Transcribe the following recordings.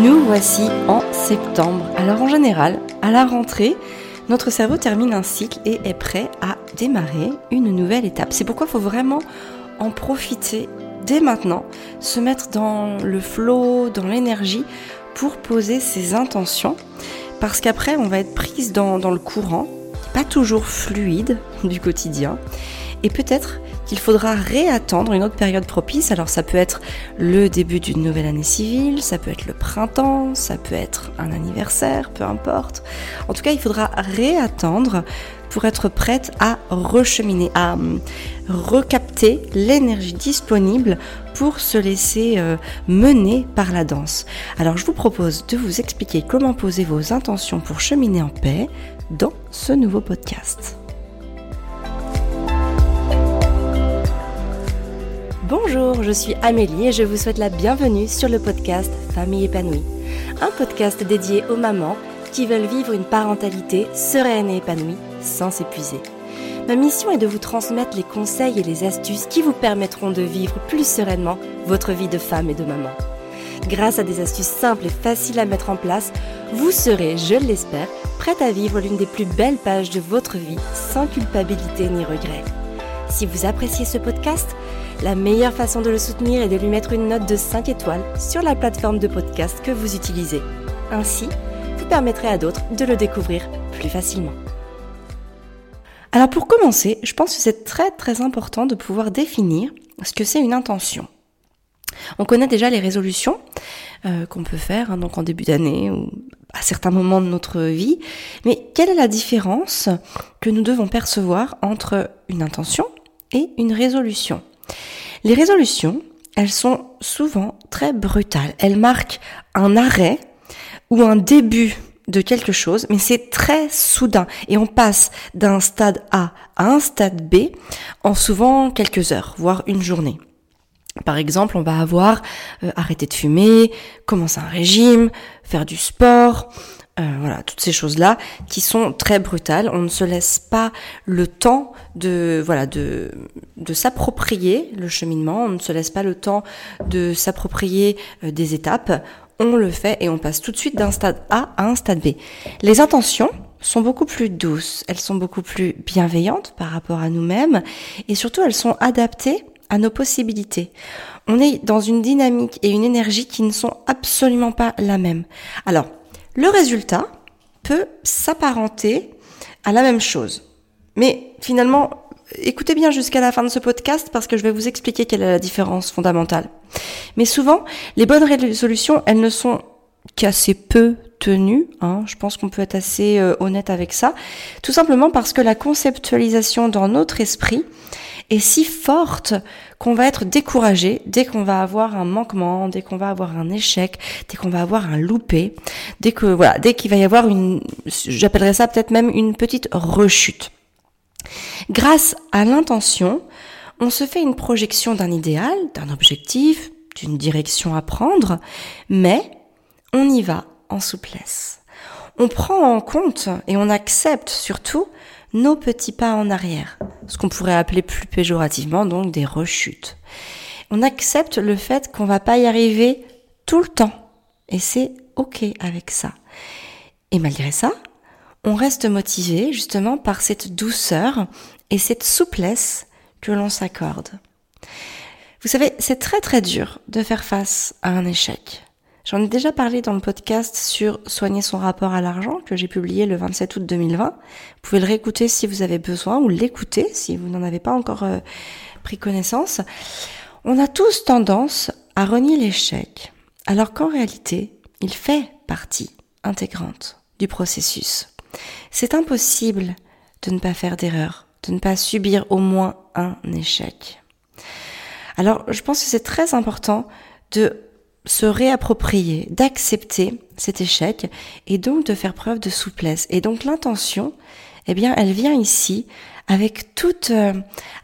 Nous voici en septembre. Alors en général, à la rentrée, notre cerveau termine un cycle et est prêt à démarrer une nouvelle étape. C'est pourquoi il faut vraiment en profiter dès maintenant, se mettre dans le flow, dans l'énergie pour poser ses intentions. Parce qu'après, on va être prise dans, dans le courant, pas toujours fluide du quotidien. Et peut-être qu'il faudra réattendre une autre période propice. Alors ça peut être le début d'une nouvelle année civile, ça peut être le printemps, ça peut être un anniversaire, peu importe. En tout cas, il faudra réattendre pour être prête à recheminer, à hum, recapter l'énergie disponible pour se laisser euh, mener par la danse. Alors je vous propose de vous expliquer comment poser vos intentions pour cheminer en paix dans ce nouveau podcast. Bonjour, je suis Amélie et je vous souhaite la bienvenue sur le podcast Famille épanouie, un podcast dédié aux mamans qui veulent vivre une parentalité sereine et épanouie sans s'épuiser. Ma mission est de vous transmettre les conseils et les astuces qui vous permettront de vivre plus sereinement votre vie de femme et de maman. Grâce à des astuces simples et faciles à mettre en place, vous serez, je l'espère, prête à vivre l'une des plus belles pages de votre vie sans culpabilité ni regret. Si vous appréciez ce podcast, la meilleure façon de le soutenir est de lui mettre une note de 5 étoiles sur la plateforme de podcast que vous utilisez. Ainsi, vous permettrez à d'autres de le découvrir plus facilement. Alors pour commencer, je pense que c'est très très important de pouvoir définir ce que c'est une intention. On connaît déjà les résolutions euh, qu'on peut faire hein, en début d'année ou à certains moments de notre vie, mais quelle est la différence que nous devons percevoir entre une intention et une résolution? Les résolutions, elles sont souvent très brutales. Elles marquent un arrêt ou un début de quelque chose, mais c'est très soudain et on passe d'un stade A à un stade B en souvent quelques heures, voire une journée. Par exemple, on va avoir euh, arrêté de fumer, commencer un régime, faire du sport, euh, voilà, toutes ces choses-là qui sont très brutales. On ne se laisse pas le temps de, voilà, de, de s'approprier le cheminement. On ne se laisse pas le temps de s'approprier euh, des étapes. On le fait et on passe tout de suite d'un stade A à un stade B. Les intentions sont beaucoup plus douces. Elles sont beaucoup plus bienveillantes par rapport à nous-mêmes et surtout elles sont adaptées à nos possibilités. On est dans une dynamique et une énergie qui ne sont absolument pas la même. Alors, le résultat peut s'apparenter à la même chose. Mais finalement, écoutez bien jusqu'à la fin de ce podcast parce que je vais vous expliquer quelle est la différence fondamentale. Mais souvent, les bonnes résolutions, elles ne sont qu'assez peu tenues. Hein. Je pense qu'on peut être assez euh, honnête avec ça. Tout simplement parce que la conceptualisation dans notre esprit est si forte qu'on va être découragé dès qu'on va avoir un manquement, dès qu'on va avoir un échec, dès qu'on va avoir un loupé, dès que voilà, dès qu'il va y avoir une, j'appellerais ça peut-être même une petite rechute. Grâce à l'intention, on se fait une projection d'un idéal, d'un objectif, d'une direction à prendre, mais on y va en souplesse. On prend en compte et on accepte surtout nos petits pas en arrière, ce qu'on pourrait appeler plus péjorativement donc des rechutes. On accepte le fait qu'on va pas y arriver tout le temps et c'est ok avec ça. Et malgré ça, on reste motivé justement par cette douceur et cette souplesse que l'on s'accorde. Vous savez, c'est très très dur de faire face à un échec. J'en ai déjà parlé dans le podcast sur soigner son rapport à l'argent que j'ai publié le 27 août 2020. Vous pouvez le réécouter si vous avez besoin ou l'écouter si vous n'en avez pas encore euh, pris connaissance. On a tous tendance à renier l'échec, alors qu'en réalité, il fait partie intégrante du processus. C'est impossible de ne pas faire d'erreur, de ne pas subir au moins un échec. Alors, je pense que c'est très important de se réapproprier, d'accepter cet échec et donc de faire preuve de souplesse. Et donc l'intention, eh bien, elle vient ici avec toute, euh,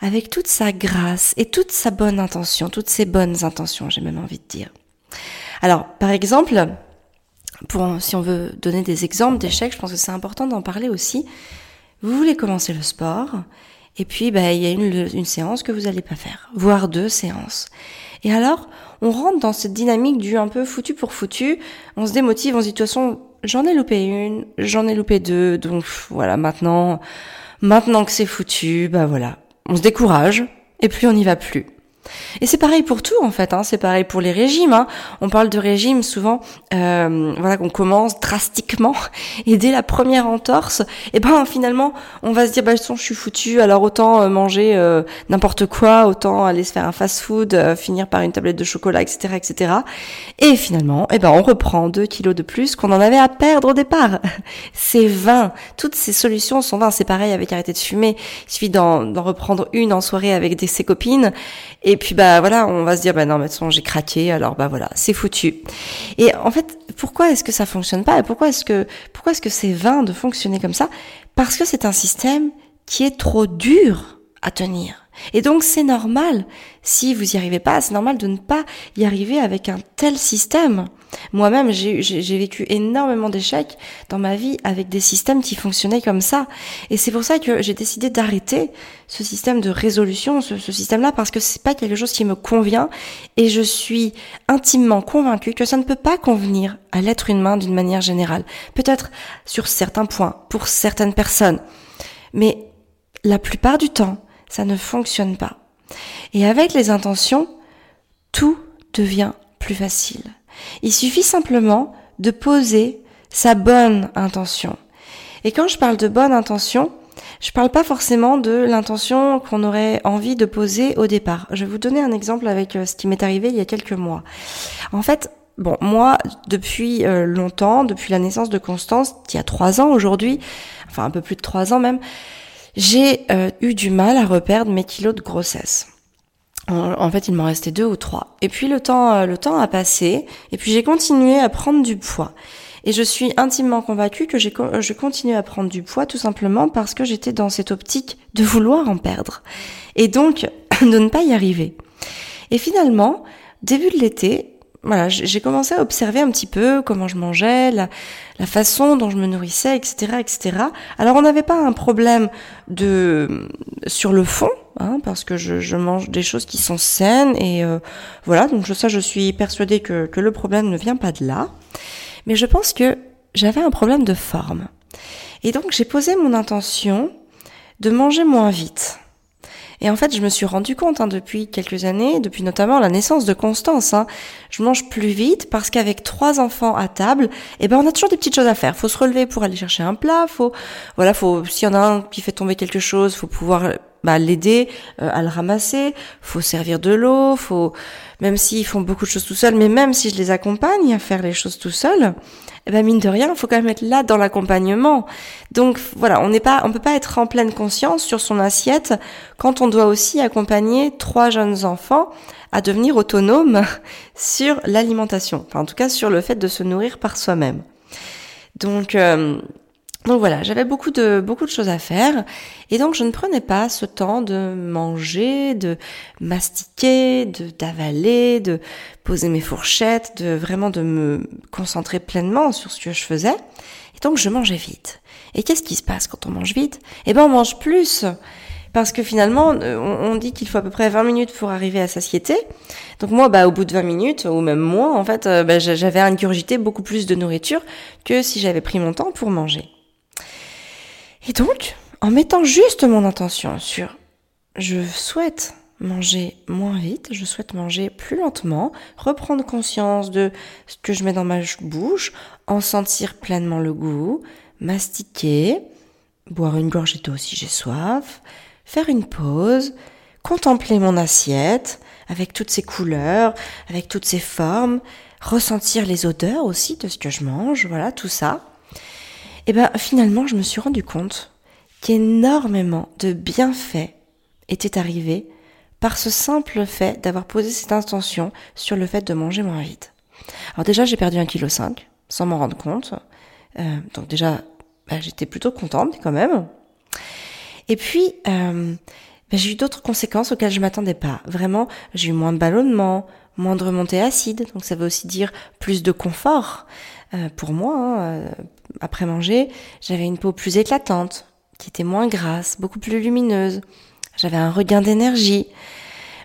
avec toute sa grâce et toute sa bonne intention, toutes ses bonnes intentions, j'ai même envie de dire. Alors, par exemple, pour, si on veut donner des exemples d'échecs, je pense que c'est important d'en parler aussi. Vous voulez commencer le sport, et puis bah, il y a une, une séance que vous n'allez pas faire, voire deux séances. Et alors, on rentre dans cette dynamique du un peu foutu pour foutu, on se démotive, on se dit de toute façon, j'en ai loupé une, j'en ai loupé deux, donc voilà, maintenant, maintenant que c'est foutu, bah voilà, on se décourage, et puis on n'y va plus. Et c'est pareil pour tout en fait, hein. c'est pareil pour les régimes. Hein. On parle de régime souvent, euh, voilà qu'on commence drastiquement et dès la première entorse, et eh ben finalement on va se dire bah je suis foutu, alors autant euh, manger euh, n'importe quoi, autant aller se faire un fast-food, euh, finir par une tablette de chocolat, etc., etc. Et finalement, et eh ben on reprend 2 kilos de plus qu'on en avait à perdre au départ. C'est vain. Toutes ces solutions sont vains. C'est pareil avec arrêter de fumer. Il suffit d'en reprendre une en soirée avec des, ses copines et puis bah voilà, on va se dire bah non, mais de j'ai craqué, alors bah voilà, c'est foutu. Et en fait, pourquoi est-ce que ça fonctionne pas et pourquoi est-ce que pourquoi est-ce que c'est vain de fonctionner comme ça? Parce que c'est un système qui est trop dur à tenir. Et donc c'est normal, si vous y arrivez pas, c'est normal de ne pas y arriver avec un tel système. Moi-même, j'ai vécu énormément d'échecs dans ma vie avec des systèmes qui fonctionnaient comme ça. Et c'est pour ça que j'ai décidé d'arrêter ce système de résolution, ce, ce système-là, parce que c'est pas quelque chose qui me convient. Et je suis intimement convaincue que ça ne peut pas convenir à l'être humain d'une manière générale. Peut-être sur certains points, pour certaines personnes. Mais la plupart du temps, ça ne fonctionne pas. Et avec les intentions, tout devient plus facile. Il suffit simplement de poser sa bonne intention. Et quand je parle de bonne intention, je parle pas forcément de l'intention qu'on aurait envie de poser au départ. Je vais vous donner un exemple avec euh, ce qui m'est arrivé il y a quelques mois. En fait, bon, moi, depuis euh, longtemps, depuis la naissance de Constance, il y a trois ans aujourd'hui, enfin un peu plus de trois ans même, j'ai euh, eu du mal à reperdre mes kilos de grossesse. En fait, il m'en restait deux ou trois. Et puis le temps, euh, le temps a passé, et puis j'ai continué à prendre du poids. Et je suis intimement convaincue que j'ai, je continue à prendre du poids tout simplement parce que j'étais dans cette optique de vouloir en perdre. Et donc, de ne pas y arriver. Et finalement, début de l'été, voilà, j'ai commencé à observer un petit peu comment je mangeais, la, façon dont je me nourrissais, etc., etc. Alors on n'avait pas un problème de sur le fond, hein, parce que je, je, mange des choses qui sont saines et euh, voilà. Donc ça, je suis persuadée que, que le problème ne vient pas de là, mais je pense que j'avais un problème de forme. Et donc j'ai posé mon intention de manger moins vite. Et en fait, je me suis rendu compte hein, depuis quelques années, depuis notamment la naissance de Constance, hein, je mange plus vite parce qu'avec trois enfants à table, eh ben on a toujours des petites choses à faire. Faut se relever pour aller chercher un plat, faut voilà, faut s'il y en a un qui fait tomber quelque chose, faut pouvoir bah, l'aider euh, à le ramasser, faut servir de l'eau, faut même s'ils font beaucoup de choses tout seuls, mais même si je les accompagne à faire les choses tout seuls, eh ben mine de rien, il faut quand même être là dans l'accompagnement. Donc voilà, on n'est pas, on peut pas être en pleine conscience sur son assiette quand on doit aussi accompagner trois jeunes enfants à devenir autonomes sur l'alimentation. Enfin, en tout cas, sur le fait de se nourrir par soi-même. Donc euh, donc voilà, j'avais beaucoup de beaucoup de choses à faire et donc je ne prenais pas ce temps de manger, de mastiquer, de d'avaler, de poser mes fourchettes, de vraiment de me concentrer pleinement sur ce que je faisais. Et donc je mangeais vite. Et qu'est-ce qui se passe quand on mange vite? Eh ben on mange plus parce que finalement, on dit qu'il faut à peu près 20 minutes pour arriver à satiété. Donc moi, bah, au bout de 20 minutes, ou même moins, en fait, euh, bah, j'avais ingurgité beaucoup plus de nourriture que si j'avais pris mon temps pour manger. Et donc, en mettant juste mon intention sur je souhaite manger moins vite, je souhaite manger plus lentement, reprendre conscience de ce que je mets dans ma bouche, en sentir pleinement le goût, mastiquer, boire une gorgée d'eau si j'ai soif, faire une pause, contempler mon assiette avec toutes ses couleurs, avec toutes ses formes, ressentir les odeurs aussi de ce que je mange, voilà, tout ça. Et ben finalement, je me suis rendu compte qu'énormément de bienfaits étaient arrivés par ce simple fait d'avoir posé cette intention sur le fait de manger moins vite. Alors déjà, j'ai perdu un kg cinq sans m'en rendre compte. Euh, donc déjà, bah, j'étais plutôt contente quand même. Et puis, euh, bah, j'ai eu d'autres conséquences auxquelles je m'attendais pas. Vraiment, j'ai eu moins de ballonnement, moins de remontée acide, donc ça veut aussi dire plus de confort. Euh, pour moi, hein, euh, après manger, j'avais une peau plus éclatante, qui était moins grasse, beaucoup plus lumineuse. J'avais un regain d'énergie.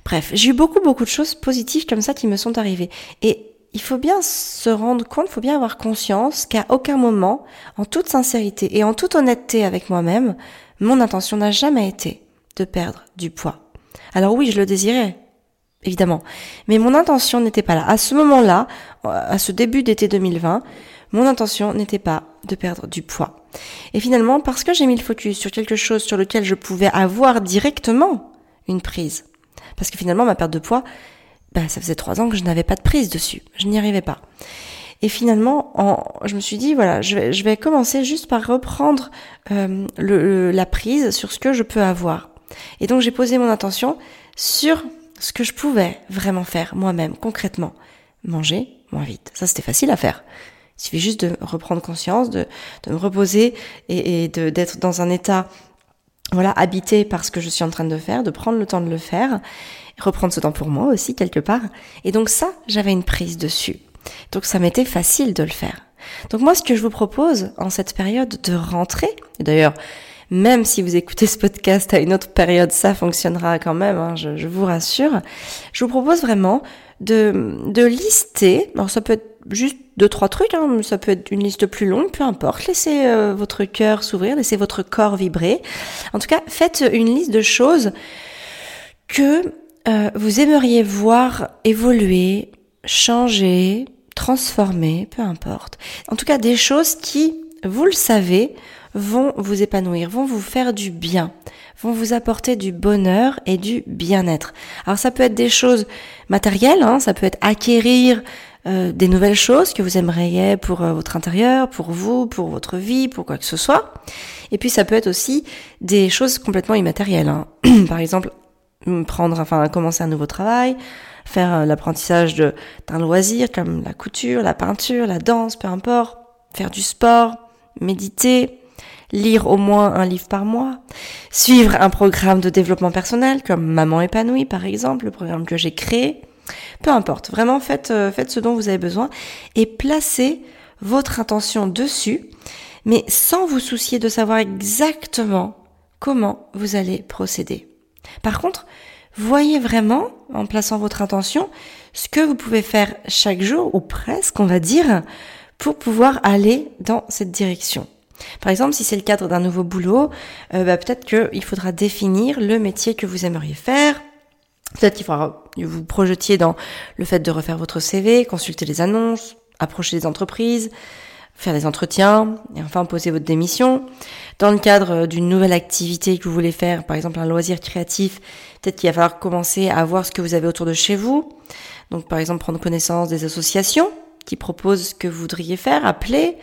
Bref, j'ai eu beaucoup beaucoup de choses positives comme ça qui me sont arrivées. Et il faut bien se rendre compte, il faut bien avoir conscience qu'à aucun moment, en toute sincérité et en toute honnêteté avec moi-même, mon intention n'a jamais été de perdre du poids. Alors oui, je le désirais, évidemment. Mais mon intention n'était pas là. À ce moment-là, à ce début d'été 2020, mon intention n'était pas de perdre du poids. Et finalement, parce que j'ai mis le focus sur quelque chose sur lequel je pouvais avoir directement une prise, parce que finalement, ma perte de poids, bah, ça faisait trois ans que je n'avais pas de prise dessus. Je n'y arrivais pas. Et finalement, en, je me suis dit, voilà, je vais, commencer juste par reprendre euh, la prise sur ce que je peux avoir. Et donc, j'ai posé mon attention sur ce que je pouvais vraiment faire moi-même, concrètement. Manger moins vite. Ça, c'était facile à faire. Il suffit juste de reprendre conscience, de, de me reposer et, et d'être dans un état voilà, habité par ce que je suis en train de faire, de prendre le temps de le faire, reprendre ce temps pour moi aussi quelque part. Et donc ça, j'avais une prise dessus. Donc ça m'était facile de le faire. Donc moi, ce que je vous propose en cette période de rentrée, d'ailleurs, même si vous écoutez ce podcast à une autre période, ça fonctionnera quand même, hein, je, vous rassure. Je vous propose vraiment de, de lister, alors ça peut être juste deux, trois trucs, hein, ça peut être une liste plus longue, peu importe, laissez euh, votre cœur s'ouvrir, laissez votre corps vibrer. En tout cas, faites une liste de choses que euh, vous aimeriez voir évoluer, changer, transformer, peu importe. En tout cas, des choses qui, vous le savez, vont vous épanouir, vont vous faire du bien, vont vous apporter du bonheur et du bien-être. Alors ça peut être des choses matérielles, hein, ça peut être acquérir euh, des nouvelles choses que vous aimeriez pour euh, votre intérieur, pour vous, pour votre vie, pour quoi que ce soit. Et puis ça peut être aussi des choses complètement immatérielles. Hein. Par exemple, prendre, enfin commencer un nouveau travail, faire euh, l'apprentissage d'un loisir comme la couture, la peinture, la danse, peu importe, faire du sport, méditer, lire au moins un livre par mois, suivre un programme de développement personnel comme Maman épanouie par exemple, le programme que j'ai créé. Peu importe, vraiment faites, euh, faites ce dont vous avez besoin et placez votre intention dessus, mais sans vous soucier de savoir exactement comment vous allez procéder. Par contre, voyez vraiment, en plaçant votre intention, ce que vous pouvez faire chaque jour, ou presque, on va dire, pour pouvoir aller dans cette direction. Par exemple, si c'est le cadre d'un nouveau boulot, euh, bah, peut-être qu'il faudra définir le métier que vous aimeriez faire. Peut-être qu'il faudra vous projetiez dans le fait de refaire votre CV, consulter les annonces, approcher des entreprises, faire des entretiens et enfin poser votre démission. Dans le cadre d'une nouvelle activité que vous voulez faire, par exemple un loisir créatif, peut-être qu'il va falloir commencer à voir ce que vous avez autour de chez vous. Donc par exemple prendre connaissance des associations qui proposent ce que vous voudriez faire, appeler,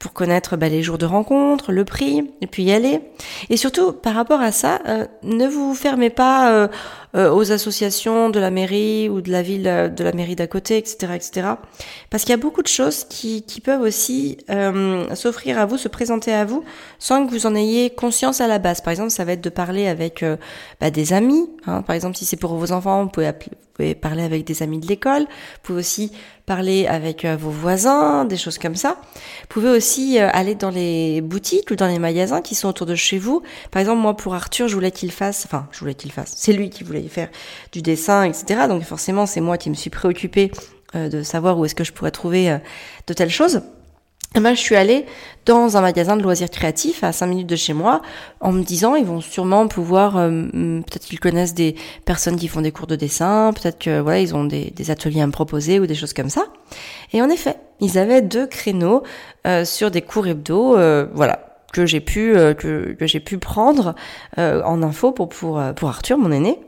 pour connaître bah, les jours de rencontre, le prix, et puis y aller. Et surtout, par rapport à ça, euh, ne vous fermez pas euh, euh, aux associations de la mairie ou de la ville, de la mairie d'à côté, etc., etc. Parce qu'il y a beaucoup de choses qui, qui peuvent aussi s'offrir à vous, se présenter à vous, sans que vous en ayez conscience à la base. Par exemple, ça va être de parler avec bah, des amis. Hein. Par exemple, si c'est pour vos enfants, vous pouvez appeler, pouvez parler avec des amis de l'école, vous pouvez aussi parler avec euh, vos voisins, des choses comme ça. Vous pouvez aussi euh, aller dans les boutiques ou dans les magasins qui sont autour de chez vous. Par exemple, moi pour Arthur, je voulais qu'il fasse, enfin, je voulais qu'il fasse, c'est lui qui voulait faire du dessin, etc. Donc forcément, c'est moi qui me suis préoccupée euh, de savoir où est-ce que je pourrais trouver de telles choses. Et eh ben, je suis allée dans un magasin de loisirs créatifs à 5 minutes de chez moi en me disant ils vont sûrement pouvoir euh, peut-être qu'ils connaissent des personnes qui font des cours de dessin, peut-être que voilà, ils ont des, des, ateliers à me proposer ou des choses comme ça. Et en effet, ils avaient deux créneaux euh, sur des cours hebdo euh, voilà, que j'ai pu euh, que, que j'ai pu prendre euh, en info pour pour euh, pour Arthur mon aîné.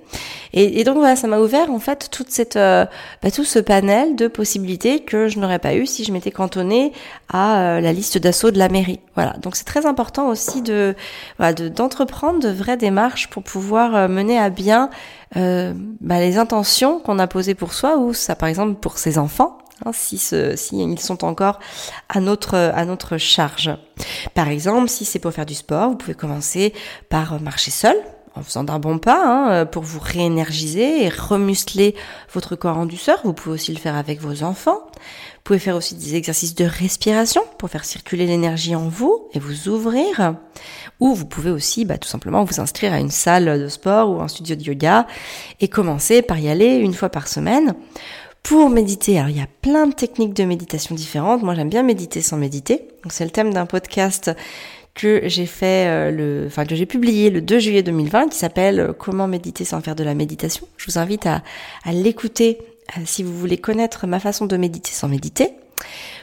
Et, et donc voilà ça m'a ouvert en fait toute cette bah, tout ce panel de possibilités que je n'aurais pas eu si je m'étais cantonnée à la liste d'assaut de la mairie. Voilà. Donc c'est très important aussi de voilà d'entreprendre de, vraies démarches pour pouvoir mener à bien bah, les intentions qu'on a posées pour soi ou ça par exemple pour ses enfants Hein, si, ils sont encore à notre, à notre charge. Par exemple, si c'est pour faire du sport, vous pouvez commencer par marcher seul, en faisant d'un bon pas hein, pour vous réénergiser et remuscler votre corps en douceur. Vous pouvez aussi le faire avec vos enfants. Vous pouvez faire aussi des exercices de respiration pour faire circuler l'énergie en vous et vous ouvrir. Ou vous pouvez aussi bah, tout simplement vous inscrire à une salle de sport ou un studio de yoga et commencer par y aller une fois par semaine. Pour méditer, alors il y a plein de techniques de méditation différentes. Moi j'aime bien méditer sans méditer. Donc c'est le thème d'un podcast que j'ai fait euh, le, enfin que j'ai publié le 2 juillet 2020 qui s'appelle euh, Comment méditer sans faire de la méditation. Je vous invite à, l'écouter euh, si vous voulez connaître ma façon de méditer sans méditer.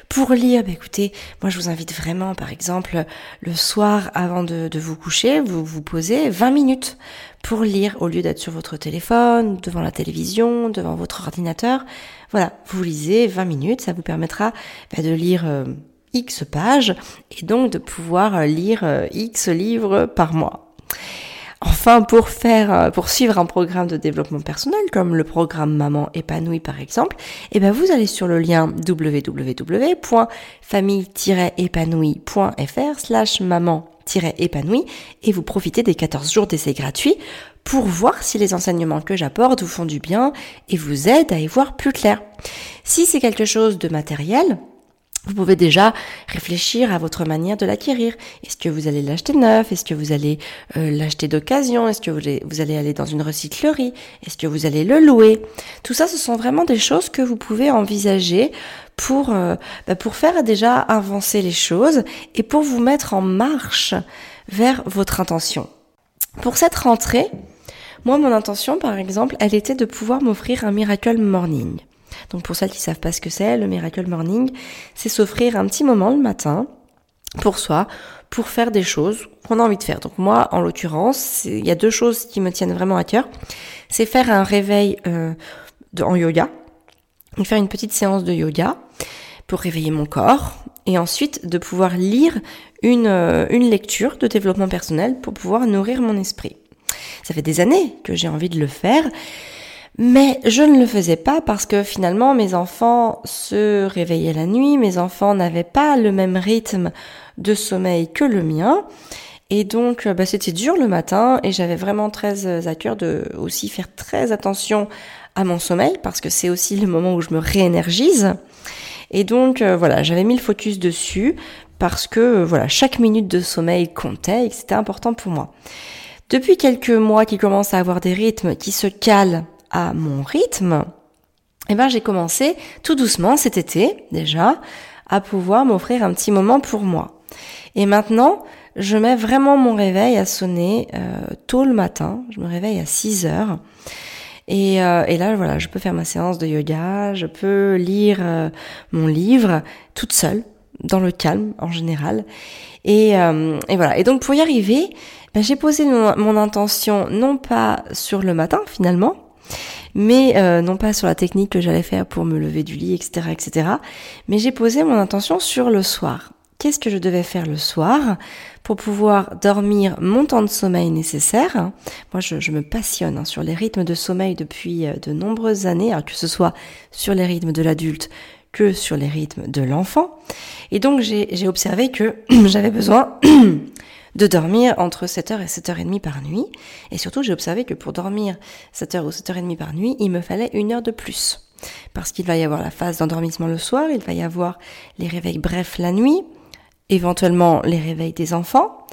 Pour lire, bah écoutez, moi je vous invite vraiment, par exemple, le soir avant de, vous coucher, vous vous posez 20 minutes pour lire au lieu d'être sur votre téléphone, devant la télévision, devant votre ordinateur. Voilà, vous lisez 20 minutes, ça vous permettra bah, de lire X pages et donc de pouvoir euh, lire euh, X livres par mois. Enfin, pour faire, euh, pour suivre un programme de développement personnel, comme le programme Maman épanouie par exemple, eh ben vous allez sur le lien www.famille-épanouie.fr slash maman-épanouie et vous profitez des 14 jours d'essai gratuits pour voir si les enseignements que j'apporte vous font du bien et vous aident à y voir plus clair. Si c'est quelque chose de matériel, vous pouvez déjà réfléchir à votre manière de l'acquérir. Est-ce que vous allez l'acheter neuf? Est-ce que vous allez euh, l'acheter d'occasion? Est-ce que vous allez, aller dans une recyclerie? Est-ce que vous allez le louer? Tout ça, ce sont vraiment des choses que vous pouvez envisager pour, euh, bah, pour faire déjà avancer les choses et pour vous mettre en marche vers votre intention. Pour cette rentrée, moi, mon intention, par exemple, elle était de pouvoir m'offrir un Miracle Morning. Donc pour celles qui savent pas ce que c'est, le Miracle Morning, c'est s'offrir un petit moment le matin pour soi, pour faire des choses qu'on a envie de faire. Donc moi, en l'occurrence, il y a deux choses qui me tiennent vraiment à cœur. C'est faire un réveil euh, en yoga, faire une petite séance de yoga pour réveiller mon corps, et ensuite de pouvoir lire une, euh, une lecture de développement personnel pour pouvoir nourrir mon esprit. Ça fait des années que j'ai envie de le faire. Mais je ne le faisais pas parce que finalement mes enfants se réveillaient la nuit, mes enfants n'avaient pas le même rythme de sommeil que le mien. Et donc bah, c'était dur le matin et j'avais vraiment très à cœur de aussi faire très attention à mon sommeil parce que c'est aussi le moment où je me réénergise. Et donc euh, voilà, j'avais mis le focus dessus parce que voilà, chaque minute de sommeil comptait et c'était important pour moi. Depuis quelques mois qui commencent à avoir des rythmes qui se calent à mon rythme, eh ben j'ai commencé tout doucement cet été déjà à pouvoir m'offrir un petit moment pour moi. Et maintenant, je mets vraiment mon réveil à sonner euh, tôt le matin. Je me réveille à 6 heures. Et, euh, et, là, voilà, je peux faire ma séance de yoga, je peux lire euh, mon livre toute seule, dans le calme en général. Et, et voilà. Et donc pour y arriver, ben, j'ai posé mon intention non pas sur le matin finalement, mais euh, non pas sur la technique que j'allais faire pour me lever du lit, etc., etc. Mais j'ai posé mon intention sur le soir. Qu'est-ce que je devais faire le soir pour pouvoir dormir mon temps de sommeil nécessaire? Moi, je, me passionne hein, sur les rythmes de sommeil depuis euh, de nombreuses années, que ce soit sur les rythmes de l'adulte que sur les rythmes de l'enfant. Et donc, j'ai observé que j'avais besoin de dormir entre 7h et 7h30 par nuit. Et surtout, j'ai observé que pour dormir 7h ou 7h30 par nuit, il me fallait une heure de plus. Parce qu'il va y avoir la phase d'endormissement le soir, il va y avoir les réveils brefs la nuit, éventuellement les réveils des enfants.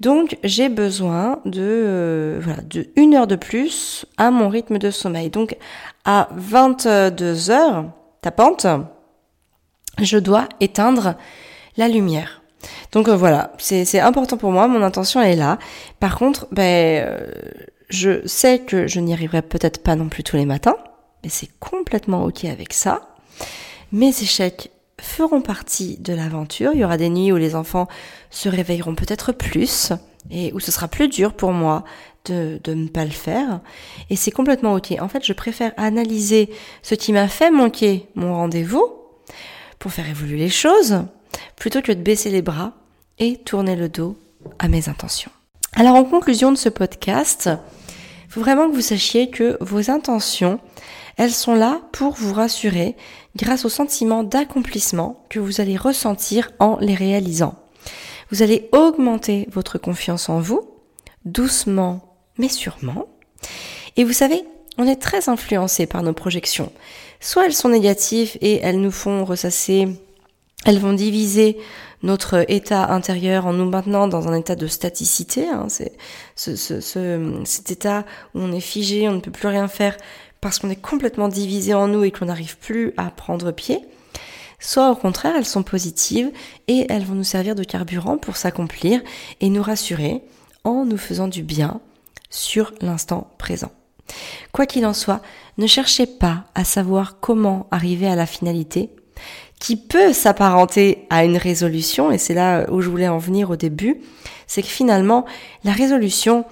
Donc j'ai besoin de euh, voilà de une heure de plus à mon rythme de sommeil. Donc à 22 heures tapante, je dois éteindre la lumière. Donc euh, voilà, c'est important pour moi, mon intention est là. Par contre, ben, euh, je sais que je n'y arriverai peut-être pas non plus tous les matins, mais c'est complètement ok avec ça. Mes échecs feront partie de l'aventure. Il y aura des nuits où les enfants se réveilleront peut-être plus et où ce sera plus dur pour moi de, de ne pas le faire. Et c'est complètement ok. En fait, je préfère analyser ce qui m'a fait manquer mon rendez-vous pour faire évoluer les choses plutôt que de baisser les bras et tourner le dos à mes intentions. Alors en conclusion de ce podcast, il faut vraiment que vous sachiez que vos intentions, elles sont là pour vous rassurer grâce au sentiment d'accomplissement que vous allez ressentir en les réalisant. Vous allez augmenter votre confiance en vous, doucement mais sûrement. Et vous savez, on est très influencé par nos projections. Soit elles sont négatives et elles nous font ressasser, elles vont diviser notre état intérieur en nous maintenant dans un état de staticité. Hein, c'est ce, ce, cet état où on est figé, on ne peut plus rien faire parce qu'on est complètement divisé en nous et qu'on n'arrive plus à prendre pied. Soit au contraire, elles sont positives et elles vont nous servir de carburant pour s'accomplir et nous rassurer en nous faisant du bien sur l'instant présent. Quoi qu'il en soit, ne cherchez pas à savoir comment arriver à la finalité, qui peut s'apparenter à une résolution, et c'est là où je voulais en venir au début, c'est que finalement, la résolution,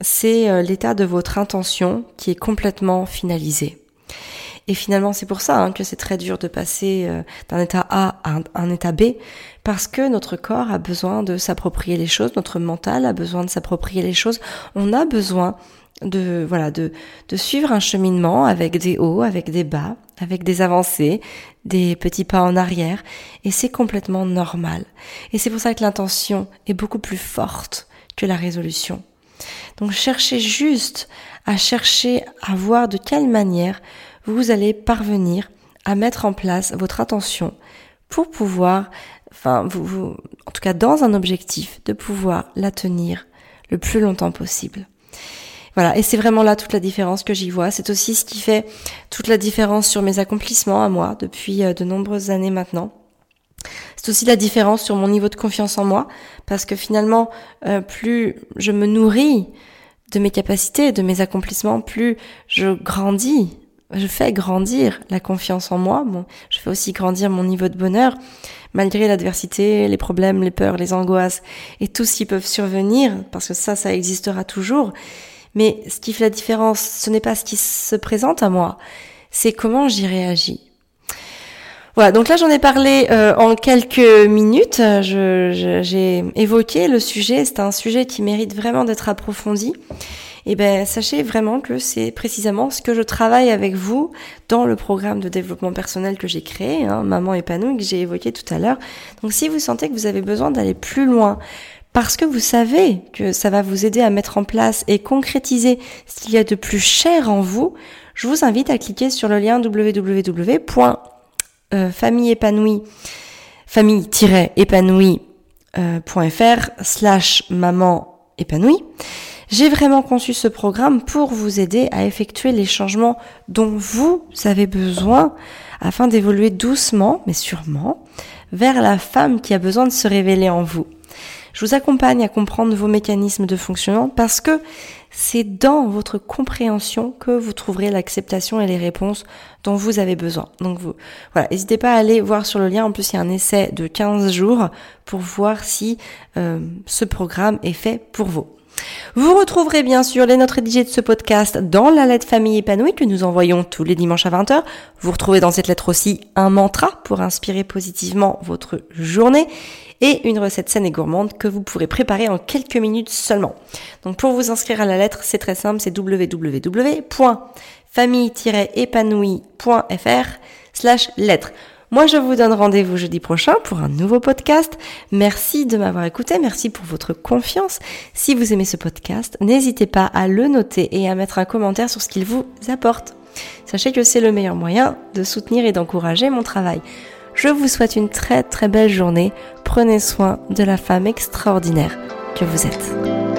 c'est euh, l'état de votre intention qui est complètement finalisé. Et finalement, c'est pour ça hein, que c'est très dur de passer euh, d'un état A à un, état B, parce que notre corps a besoin de s'approprier les choses, notre mental a besoin de s'approprier les choses, on a besoin de voilà de, de suivre un cheminement avec des hauts, avec des bas, avec des avancées, des petits pas en arrière, et c'est complètement normal. Et c'est pour ça que l'intention est beaucoup plus forte que la résolution. Donc cherchez juste à chercher à voir de quelle manière vous allez parvenir à mettre en place votre attention pour pouvoir, enfin, vous, vous, en tout cas dans un objectif, de pouvoir la tenir le plus longtemps possible. Voilà, et c'est vraiment là toute la différence que j'y vois. C'est aussi ce qui fait toute la différence sur mes accomplissements à moi depuis euh, de nombreuses années maintenant. C'est aussi la différence sur mon niveau de confiance en moi, parce que finalement, euh, plus je me nourris de mes capacités, de mes accomplissements, plus je grandis, je fais grandir la confiance en moi. Bon, je fais aussi grandir mon niveau de bonheur, malgré l'adversité, les problèmes, les peurs, les angoisses et tout ce qui peut survenir, parce que ça, ça existera toujours. Mais ce qui fait la différence, ce n'est pas ce qui se présente à moi, c'est comment j'y réagis. Voilà, donc là j'en ai parlé euh, en quelques minutes. j'ai évoqué le sujet. C'est un sujet qui mérite vraiment d'être approfondi. Et eh ben sachez vraiment que c'est précisément ce que je travaille avec vous dans le programme de développement personnel que j'ai créé, hein, Maman épanouie que j'ai évoqué tout à l'heure. Donc si vous sentez que vous avez besoin d'aller plus loin, parce que vous savez que ça va vous aider à mettre en place et concrétiser ce qu'il y a de plus cher en vous, je vous invite à cliquer sur le lien www.familleépanouie famille-épanouie.fr slash maman épanouie. J'ai vraiment conçu ce programme pour vous aider à effectuer les changements dont vous avez besoin afin d'évoluer doucement mais sûrement vers la femme qui a besoin de se révéler en vous. Je vous accompagne à comprendre vos mécanismes de fonctionnement parce que c'est dans votre compréhension que vous trouverez l'acceptation et les réponses dont vous avez besoin. Donc vous, voilà, n'hésitez pas à aller voir sur le lien. En plus, il y a un essai de 15 jours pour voir si euh, ce programme est fait pour vous. Vous retrouverez bien sûr les notes rédigées de ce podcast dans la lettre famille épanouie que nous envoyons tous les dimanches à 20h. Vous retrouvez dans cette lettre aussi un mantra pour inspirer positivement votre journée et une recette saine et gourmande que vous pourrez préparer en quelques minutes seulement. Donc pour vous inscrire à la lettre, c'est très simple, c'est www.famille-épanouie.fr slash lettre. Moi, je vous donne rendez-vous jeudi prochain pour un nouveau podcast. Merci de m'avoir écouté. Merci pour votre confiance. Si vous aimez ce podcast, n'hésitez pas à le noter et à mettre un commentaire sur ce qu'il vous apporte. Sachez que c'est le meilleur moyen de soutenir et d'encourager mon travail. Je vous souhaite une très très belle journée. Prenez soin de la femme extraordinaire que vous êtes.